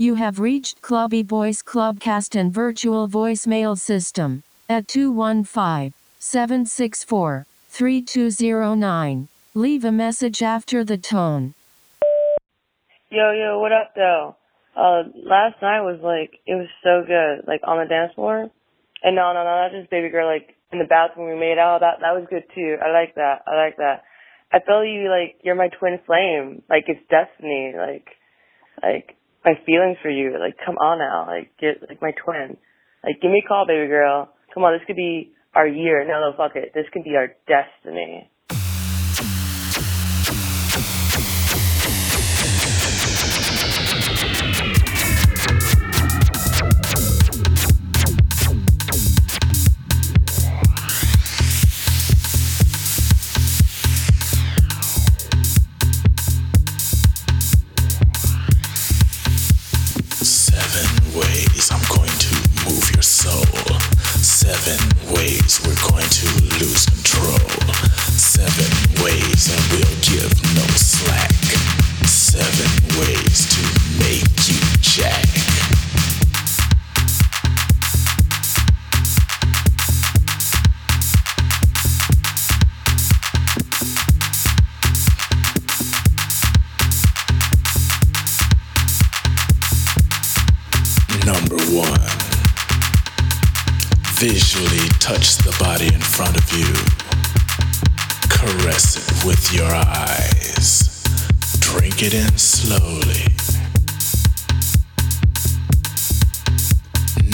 You have reached Clubby Voice Clubcast and virtual voicemail system at 215 764 3209. Leave a message after the tone. Yo, yo, what up, though? Uh, last night was like, it was so good, like on the dance floor. And no, no, no, not just baby girl, like in the bathroom we made out, that, that was good too. I like that, I like that. I feel you, like, you're my twin flame. Like, it's destiny, like, like, my feelings for you. Like, come on now, like, get, like, my twin. Like, give me a call, baby girl. Come on, this could be our year. No, no, fuck it. This could be our destiny.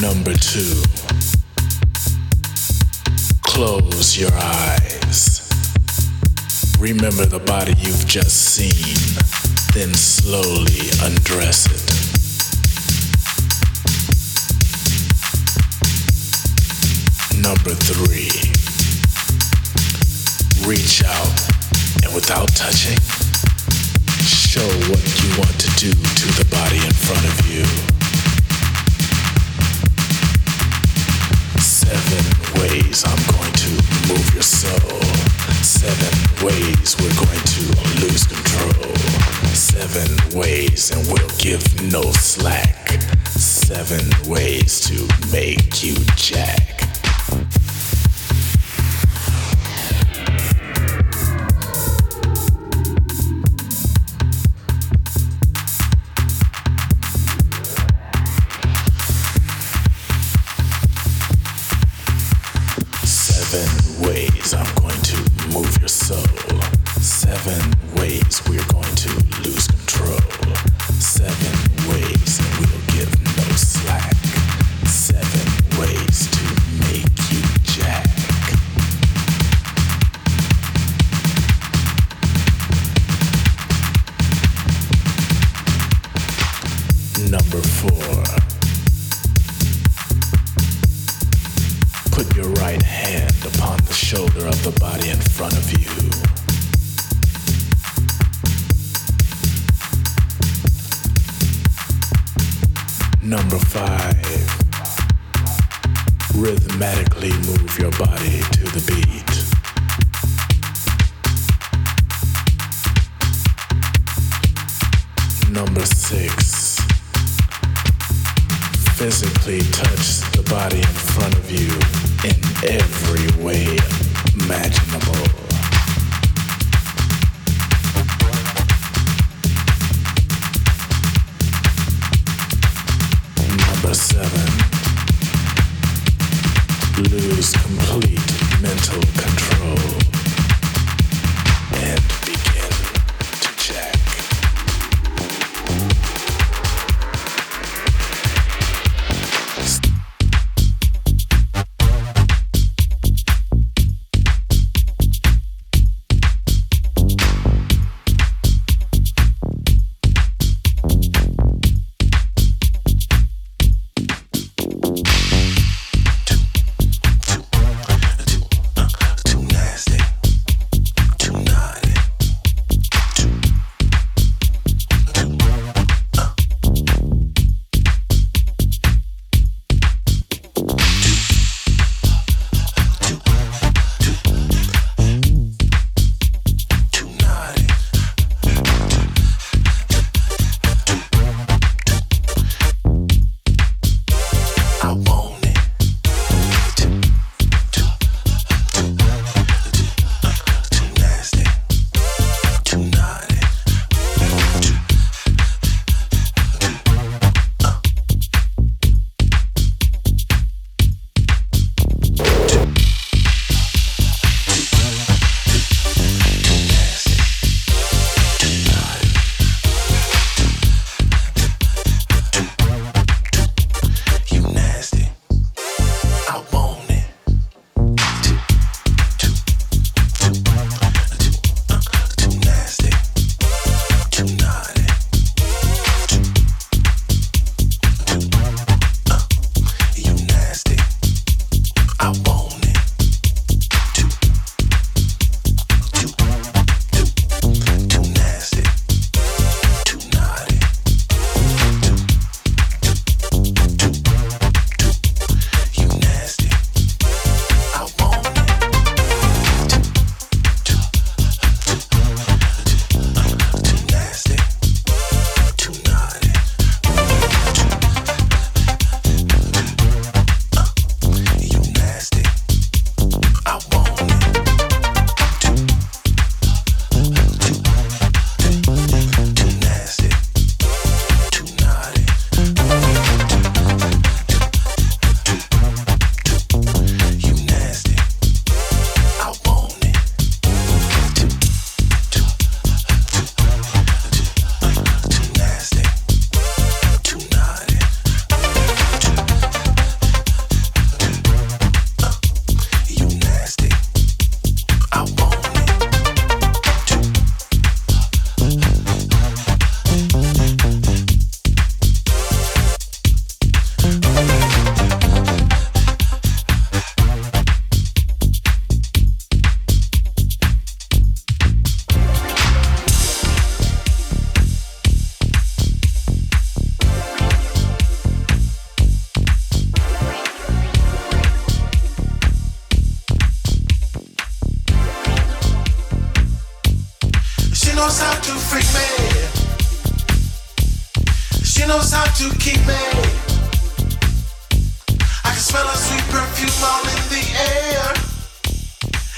Number two. Close your eyes. Remember the body you've just seen, then slowly undress it. Number three, reach out and without touching, show what you want to do to the body in front of you. Seven ways I'm going to move your soul. Seven ways we're going to lose control. Seven ways and we'll give no slack. Seven ways to make you jack. Number six. Physically touch the body in front of you in every way imaginable. Number seven, lose complete mental control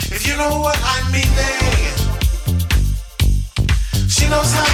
If you know what I mean, she knows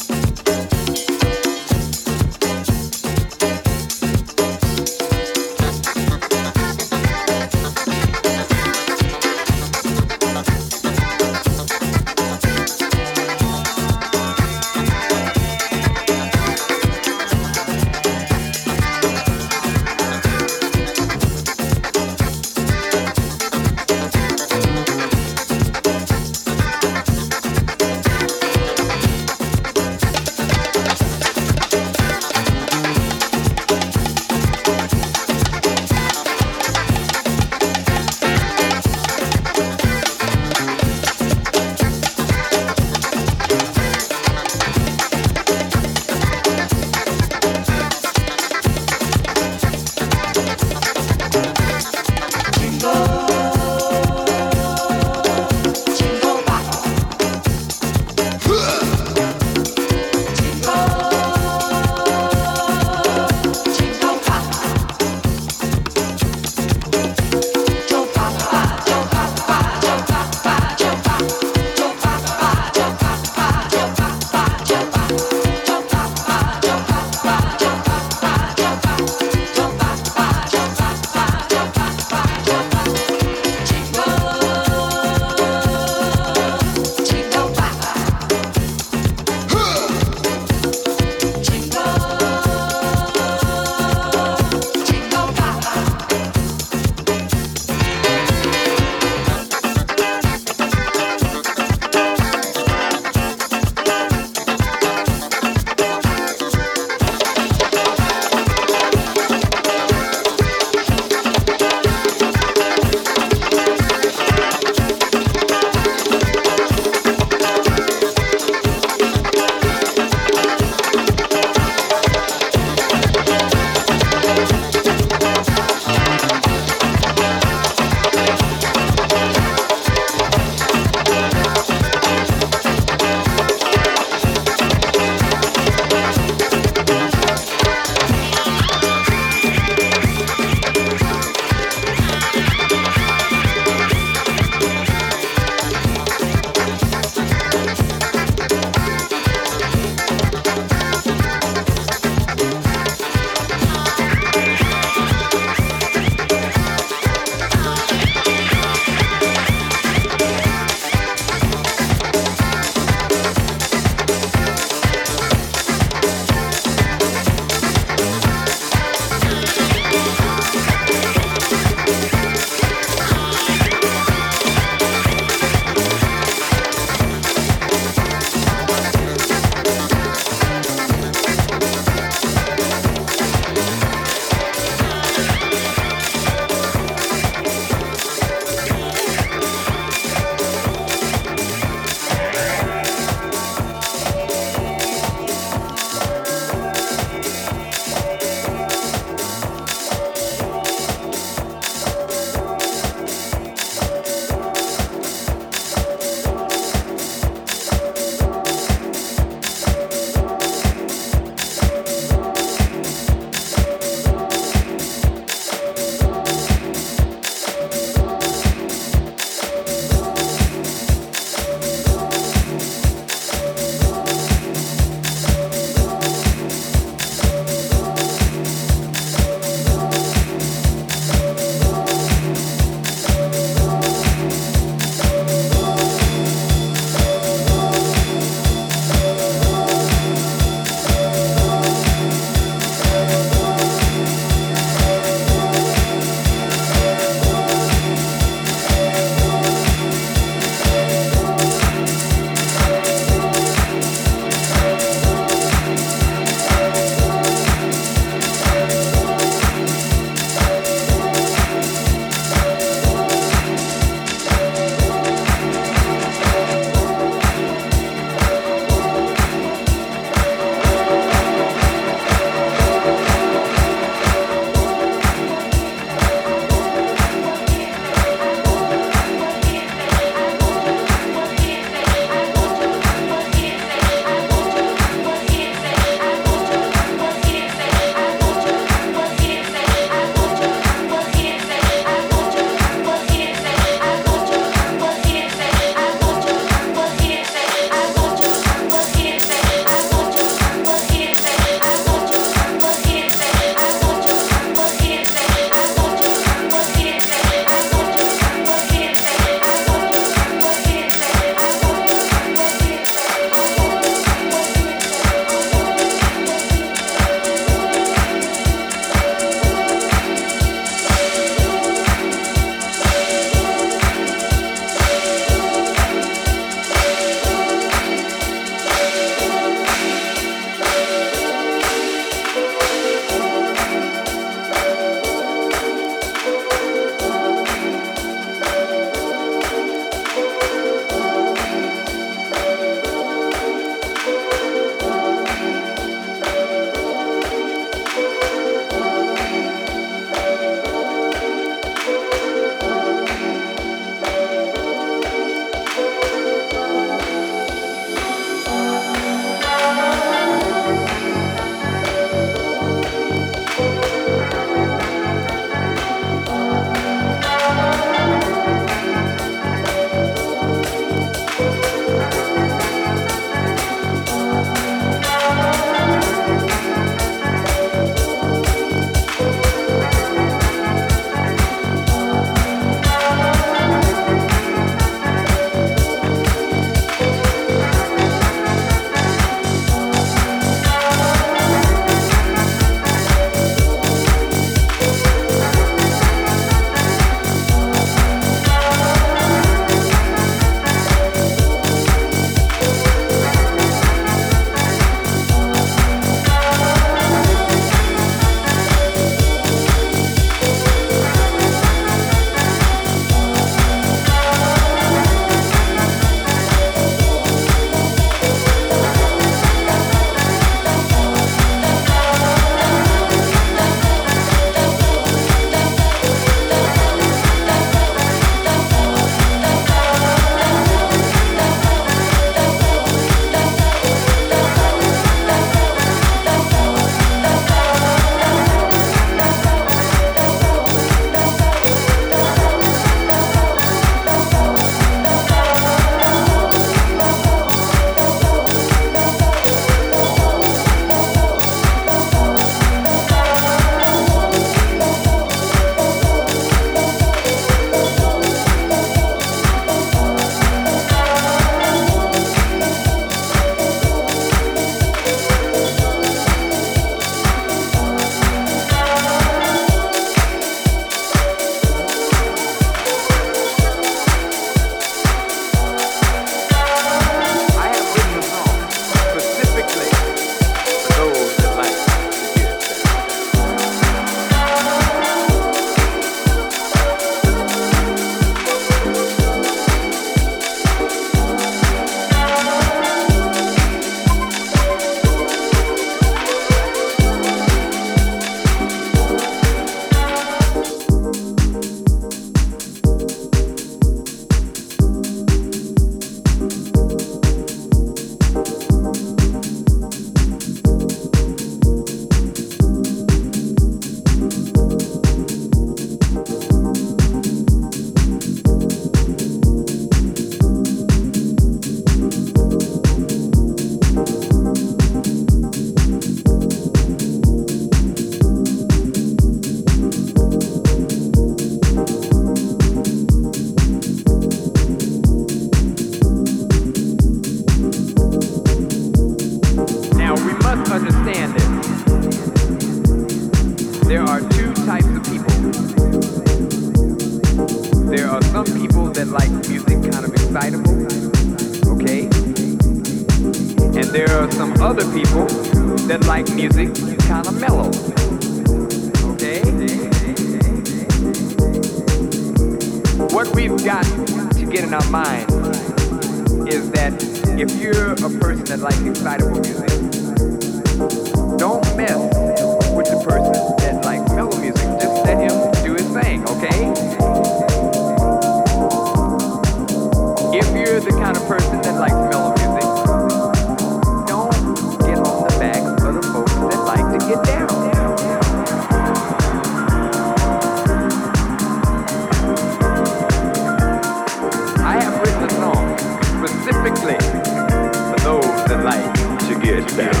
down, down.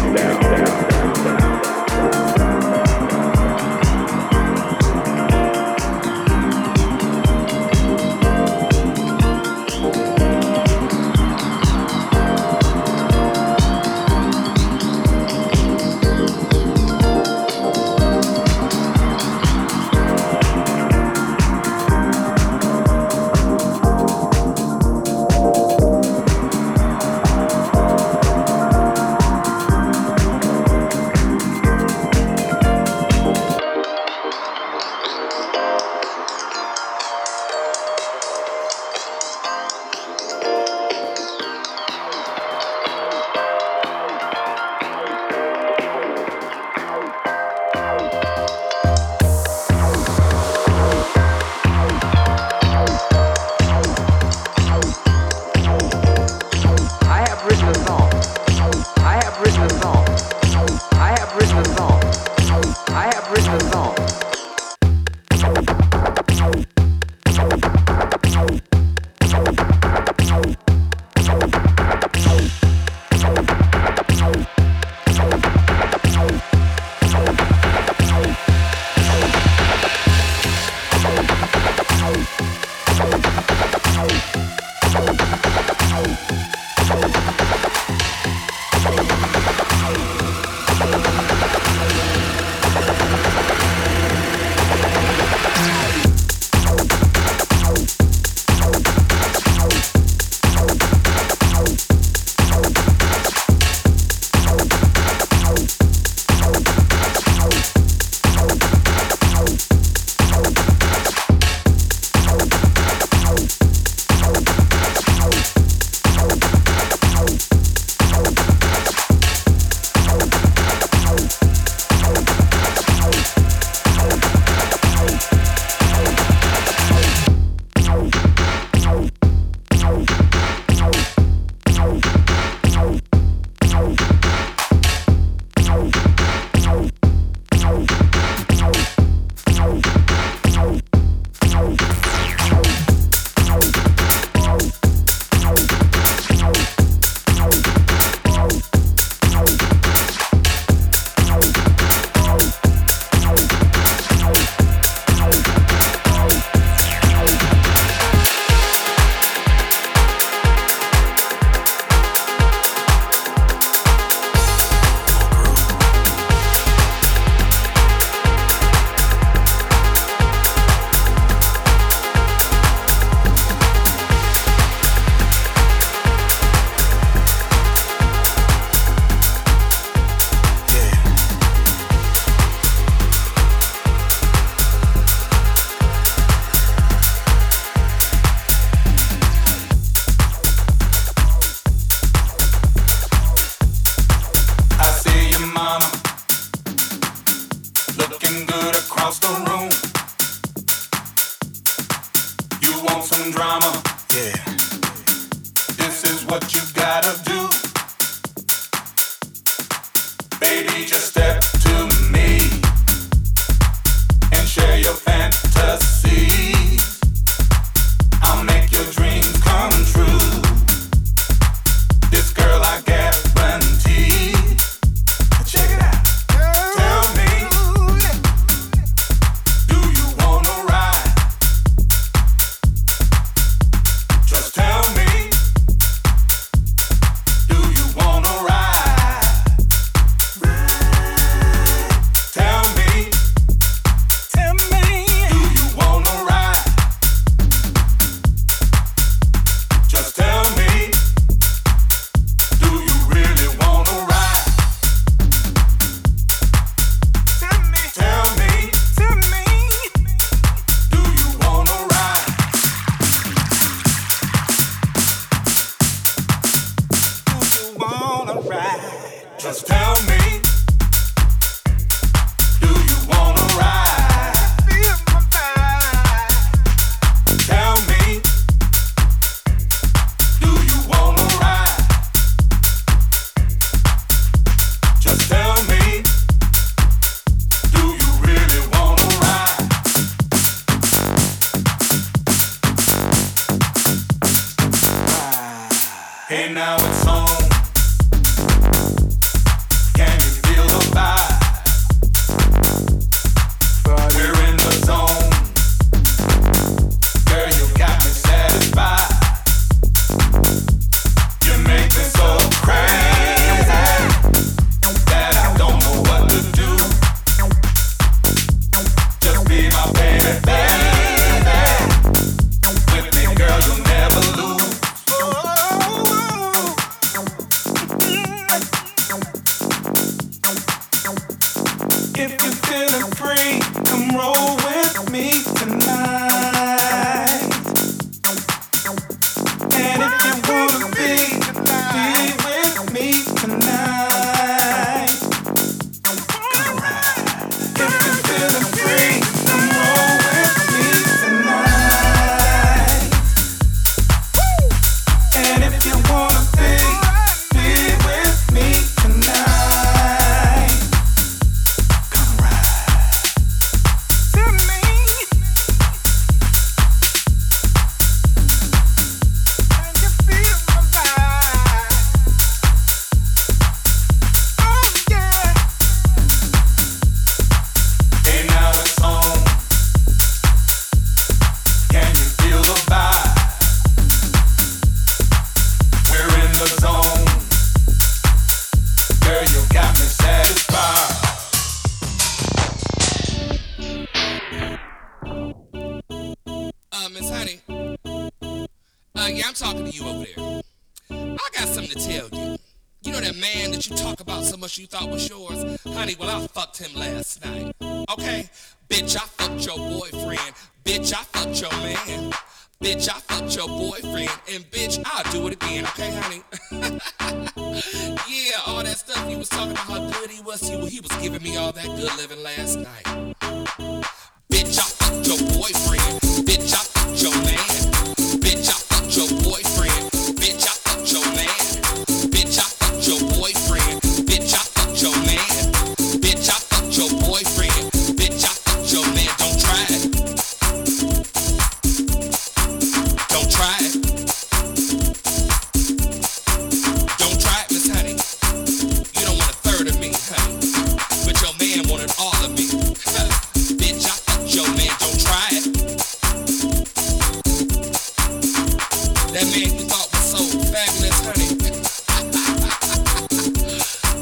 That man you thought was so fabulous, honey.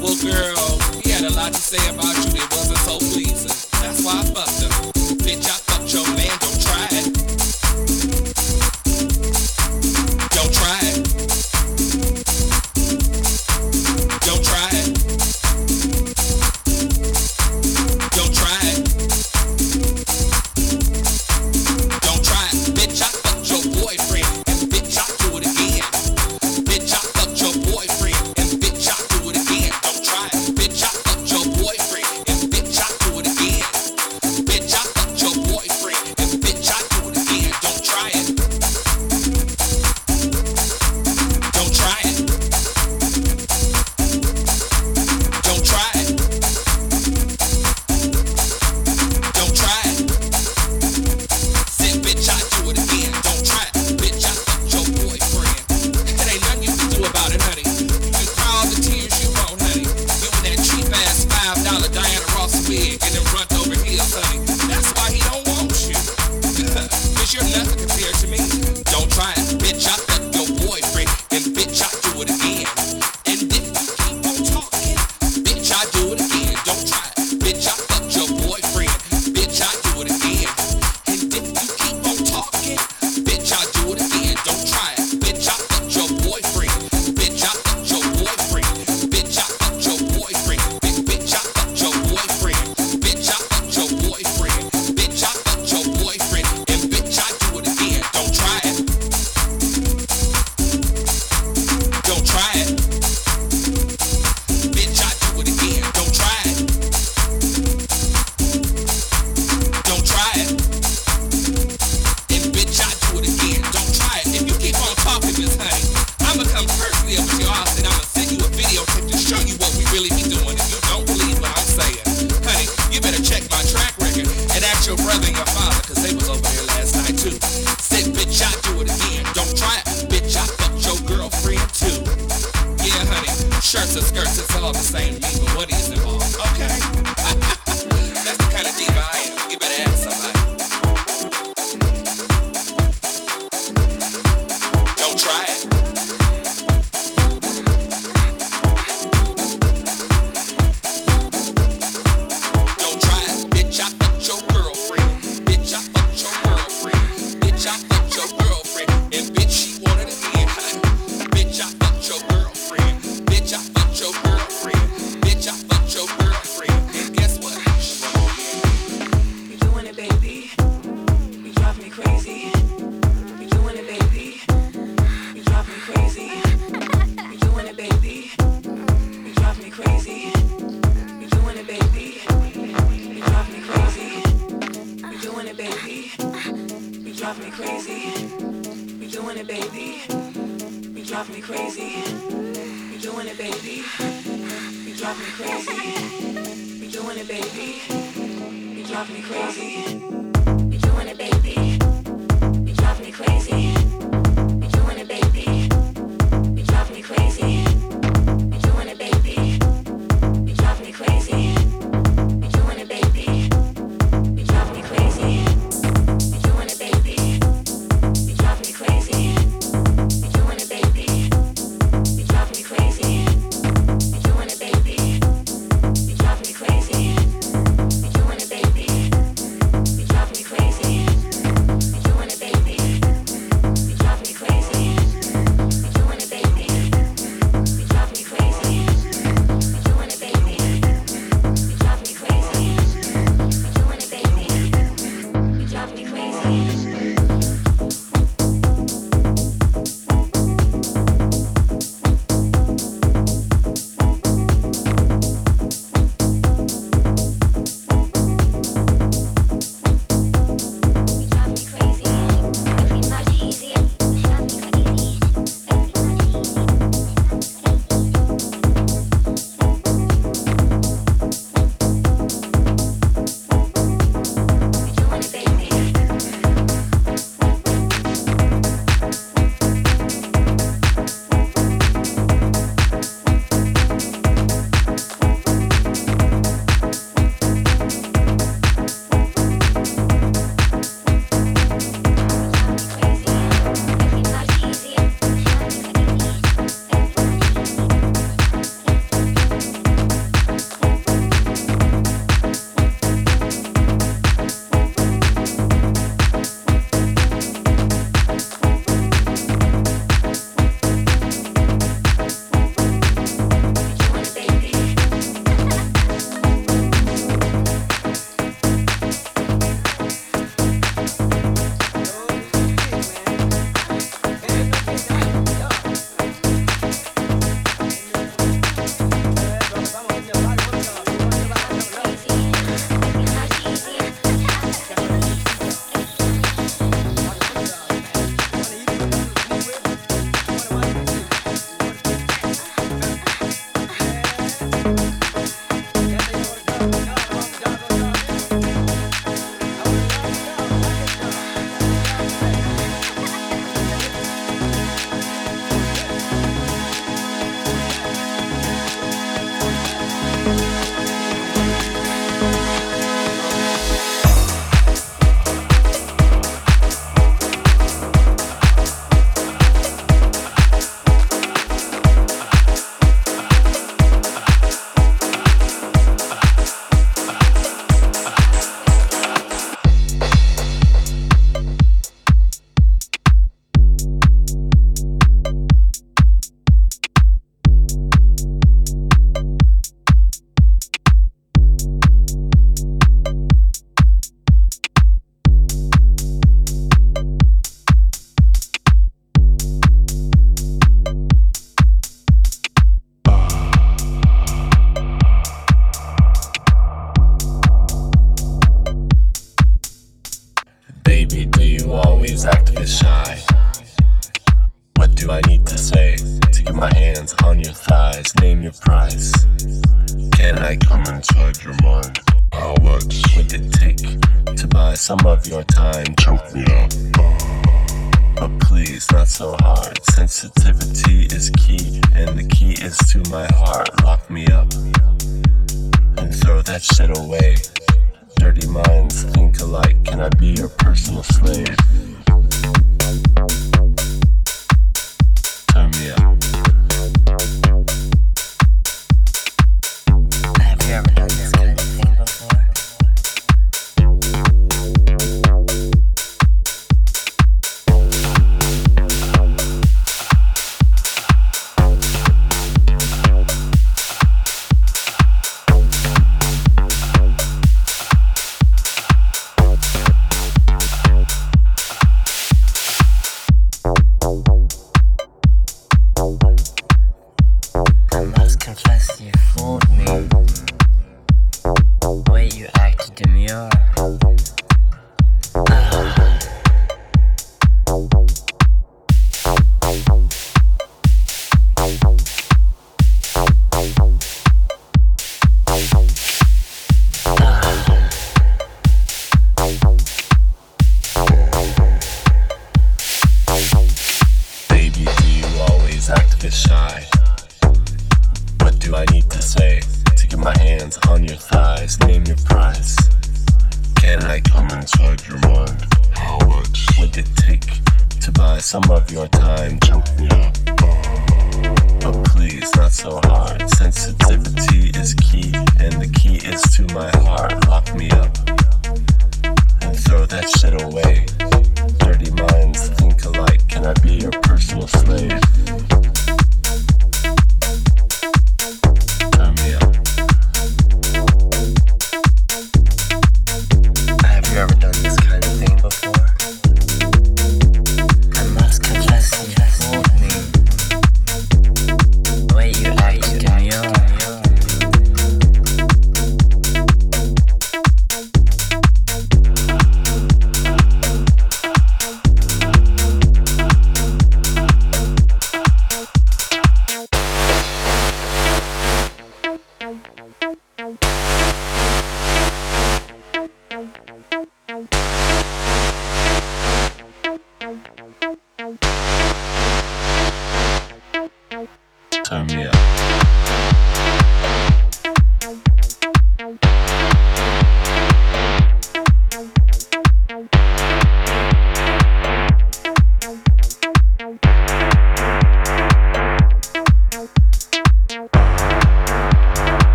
well, girl, he had a lot to say about you.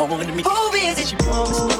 On me. Who is it? She promised me